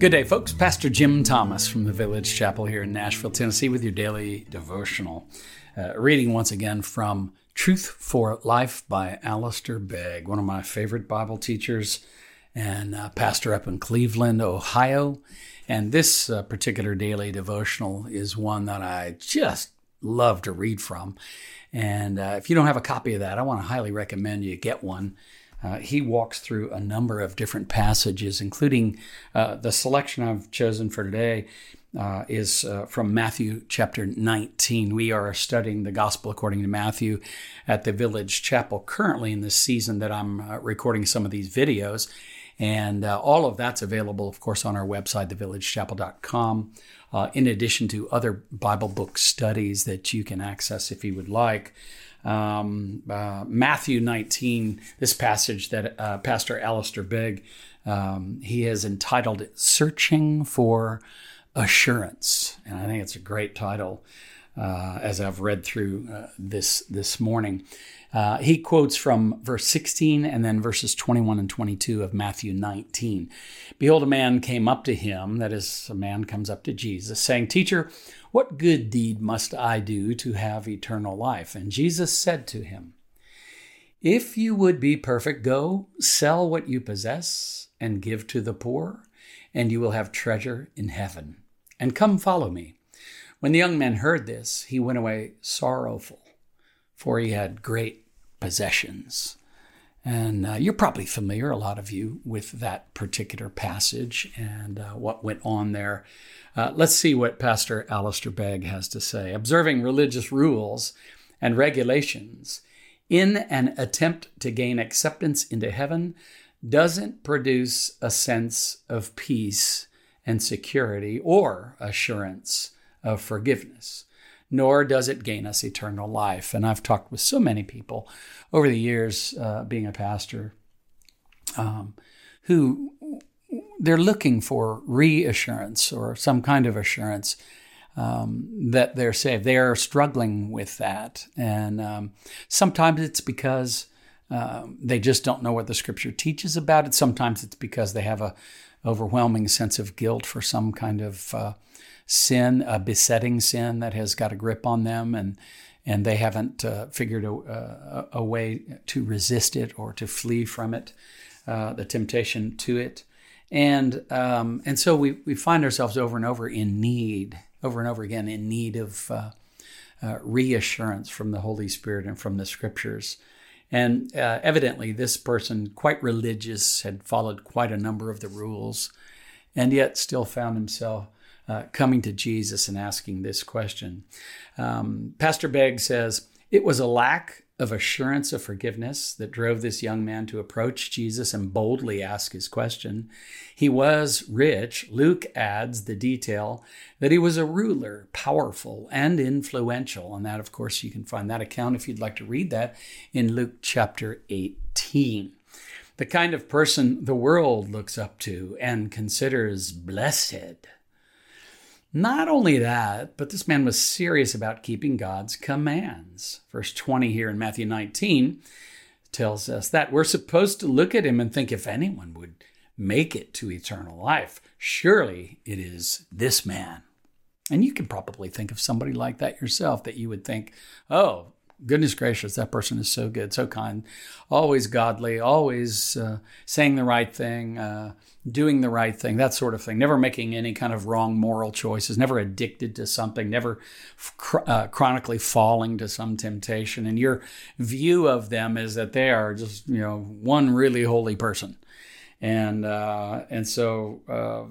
Good day, folks. Pastor Jim Thomas from the Village Chapel here in Nashville, Tennessee, with your daily devotional. Uh, reading once again from Truth for Life by Alistair Begg, one of my favorite Bible teachers and uh, pastor up in Cleveland, Ohio. And this uh, particular daily devotional is one that I just love to read from. And uh, if you don't have a copy of that, I want to highly recommend you get one. Uh, he walks through a number of different passages, including uh, the selection I've chosen for today uh, is uh, from Matthew chapter 19. We are studying the gospel according to Matthew at the Village Chapel currently in this season that I'm uh, recording some of these videos. And all of that's available, of course, on our website, thevillagechapel.com, in addition to other Bible book studies that you can access if you would like um, uh, Matthew 19, this passage that uh, Pastor Alistair Begg, um, he has entitled it Searching for Assurance. And I think it's a great title uh, as I've read through uh, this this morning. Uh, he quotes from verse 16 and then verses 21 and 22 of Matthew 19. Behold, a man came up to him, that is, a man comes up to Jesus, saying, Teacher, what good deed must I do to have eternal life? And Jesus said to him, If you would be perfect, go sell what you possess and give to the poor, and you will have treasure in heaven. And come follow me. When the young man heard this, he went away sorrowful, for he had great possessions. And uh, you're probably familiar, a lot of you, with that particular passage and uh, what went on there. Uh, let's see what Pastor Alistair Begg has to say. Observing religious rules and regulations in an attempt to gain acceptance into heaven doesn't produce a sense of peace and security or assurance of forgiveness nor does it gain us eternal life. And I've talked with so many people over the years, uh, being a pastor, um, who they're looking for reassurance or some kind of assurance um, that they're saved. They are struggling with that, and um, sometimes it's because um, they just don't know what the Scripture teaches about it. Sometimes it's because they have a overwhelming sense of guilt for some kind of uh, sin, a besetting sin that has got a grip on them, and and they haven't uh, figured a, a, a, way to resist it or to flee from it, uh, the temptation to it, and um, and so we we find ourselves over and over in need, over and over again in need of uh, uh reassurance from the Holy Spirit and from the Scriptures. And uh, evidently, this person, quite religious, had followed quite a number of the rules, and yet still found himself uh, coming to Jesus and asking this question. Um, Pastor Begg says, It was a lack of assurance of forgiveness that drove this young man to approach Jesus and boldly ask his question. He was rich. Luke adds the detail that he was a ruler, powerful, and influential. And that, of course, you can find that account if you'd like to read that in Luke chapter 18 the kind of person the world looks up to and considers blessed. Not only that, but this man was serious about keeping God's commands. Verse 20 here in Matthew 19 tells us that we're supposed to look at him and think if anyone would make it to eternal life, surely it is this man. And you can probably think of somebody like that yourself that you would think, oh, goodness gracious, that person is so good, so kind, always godly, always uh, saying the right thing, uh, doing the right thing, that sort of thing, never making any kind of wrong moral choices, never addicted to something, never uh, chronically falling to some temptation. And your view of them is that they are just, you know, one really holy person. And uh, and so uh,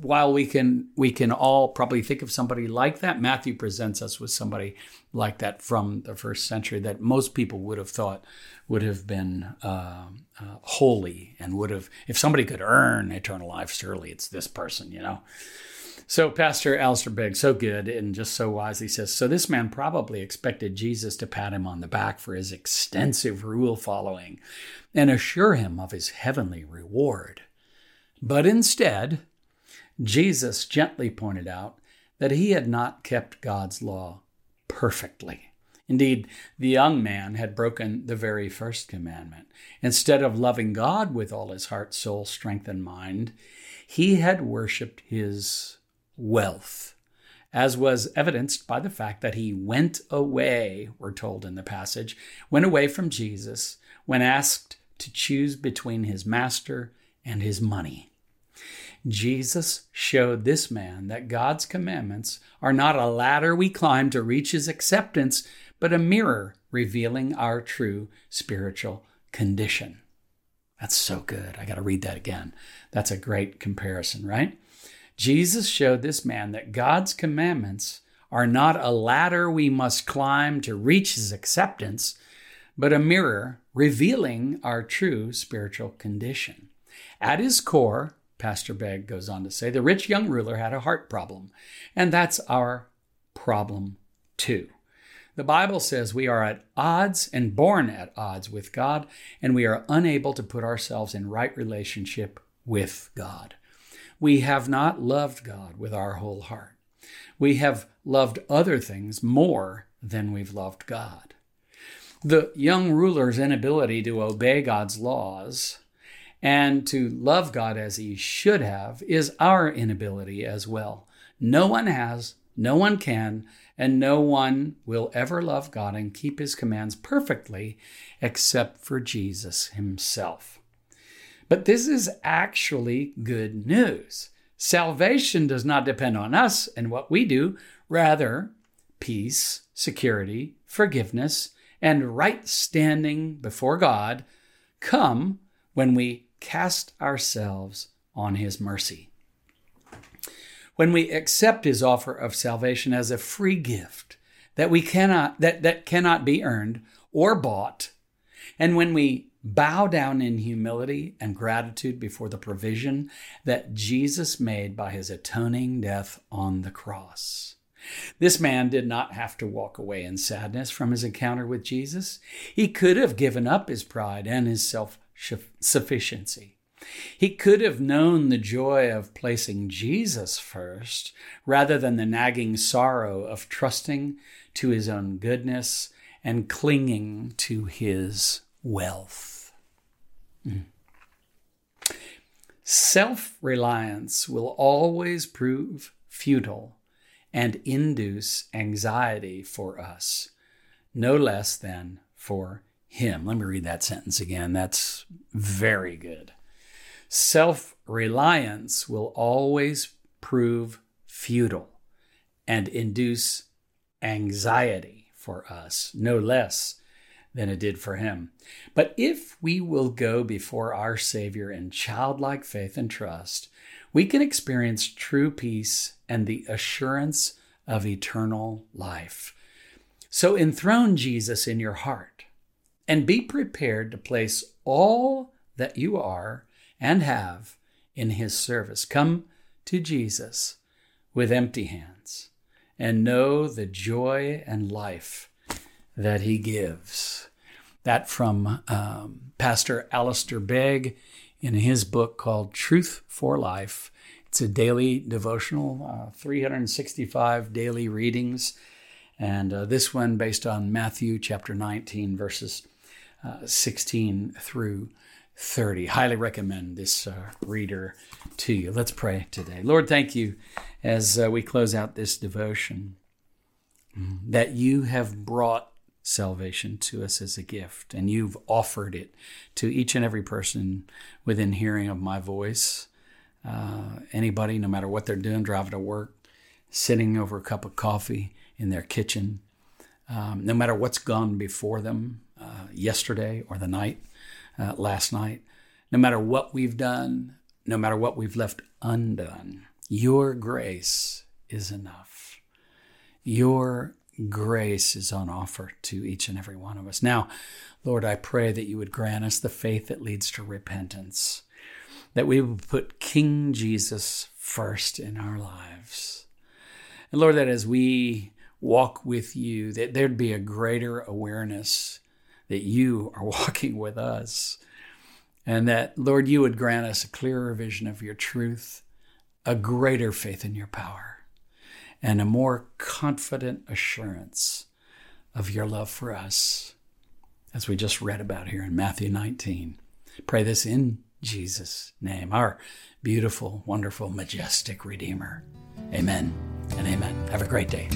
while we can we can all probably think of somebody like that, Matthew presents us with somebody like that from the first century that most people would have thought would have been uh, uh, holy and would have if somebody could earn eternal life, surely it's this person, you know. So Pastor Alistair Begg, so good and just so wise, he says, so this man probably expected Jesus to pat him on the back for his extensive rule following and assure him of his heavenly reward. But instead, Jesus gently pointed out that he had not kept God's law perfectly. Indeed, the young man had broken the very first commandment. Instead of loving God with all his heart, soul, strength, and mind, he had worshiped his wealth, as was evidenced by the fact that he went away, we're told in the passage, went away from Jesus when asked to choose between his master and his money. Jesus showed this man that God's commandments are not a ladder we climb to reach his acceptance, but a mirror revealing our true spiritual condition. That's so good. I got to read that again. That's a great comparison, right? Jesus showed this man that God's commandments are not a ladder we must climb to reach his acceptance, but a mirror revealing our true spiritual condition. At his core, Pastor Begg goes on to say, the rich young ruler had a heart problem, and that's our problem too. The Bible says we are at odds and born at odds with God, and we are unable to put ourselves in right relationship with God. We have not loved God with our whole heart. We have loved other things more than we've loved God. The young ruler's inability to obey God's laws and to love God as he should have is our inability as well. No one has, no one can, and no one will ever love God and keep his commands perfectly except for Jesus himself. But this is actually good news. Salvation does not depend on us and what we do, rather, peace, security, forgiveness, and right standing before God come when we cast ourselves on his mercy when we accept his offer of salvation as a free gift that we cannot that, that cannot be earned or bought and when we bow down in humility and gratitude before the provision that Jesus made by his atoning death on the cross. This man did not have to walk away in sadness from his encounter with Jesus. He could have given up his pride and his self sufficiency. He could have known the joy of placing Jesus first rather than the nagging sorrow of trusting to his own goodness and clinging to his wealth. Mm. Self reliance will always prove futile and induce anxiety for us, no less than for him. Let me read that sentence again. That's very good. Self reliance will always prove futile and induce anxiety for us, no less than it did for him. But if we will go before our Savior in childlike faith and trust, we can experience true peace and the assurance of eternal life. So enthrone Jesus in your heart and be prepared to place all that you are and have in his service. Come to Jesus with empty hands and know the joy and life that he gives. That from um, Pastor Alistair Begg in his book called Truth for Life. It's a daily devotional, uh, 365 daily readings. And uh, this one based on Matthew chapter 19, verses uh, 16 through 30. Highly recommend this uh, reader to you. Let's pray today. Lord, thank you as uh, we close out this devotion that you have brought salvation to us as a gift and you've offered it to each and every person within hearing of my voice. Uh, anybody, no matter what they're doing, driving to work, sitting over a cup of coffee in their kitchen, um, no matter what's gone before them uh, yesterday or the night uh, last night. No matter what we've done, no matter what we've left undone, your grace is enough. Your grace is on offer to each and every one of us. Now, Lord, I pray that you would grant us the faith that leads to repentance, that we would put King Jesus first in our lives. And Lord, that as we walk with you, that there'd be a greater awareness that you are walking with us. And that, Lord, you would grant us a clearer vision of your truth, a greater faith in your power, and a more confident assurance of your love for us, as we just read about here in Matthew 19. Pray this in Jesus' name, our beautiful, wonderful, majestic Redeemer. Amen and amen. Have a great day.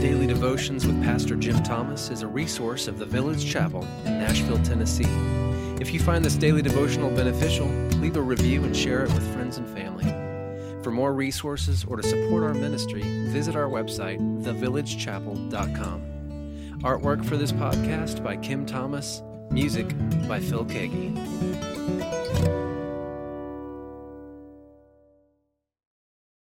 Daily Devotions with Pastor Jim Thomas is a resource of the Village Chapel in Nashville, Tennessee. If you find this daily devotional beneficial, leave a review and share it with friends and family. For more resources or to support our ministry, visit our website, thevillagechapel.com. Artwork for this podcast by Kim Thomas, music by Phil Keaggy.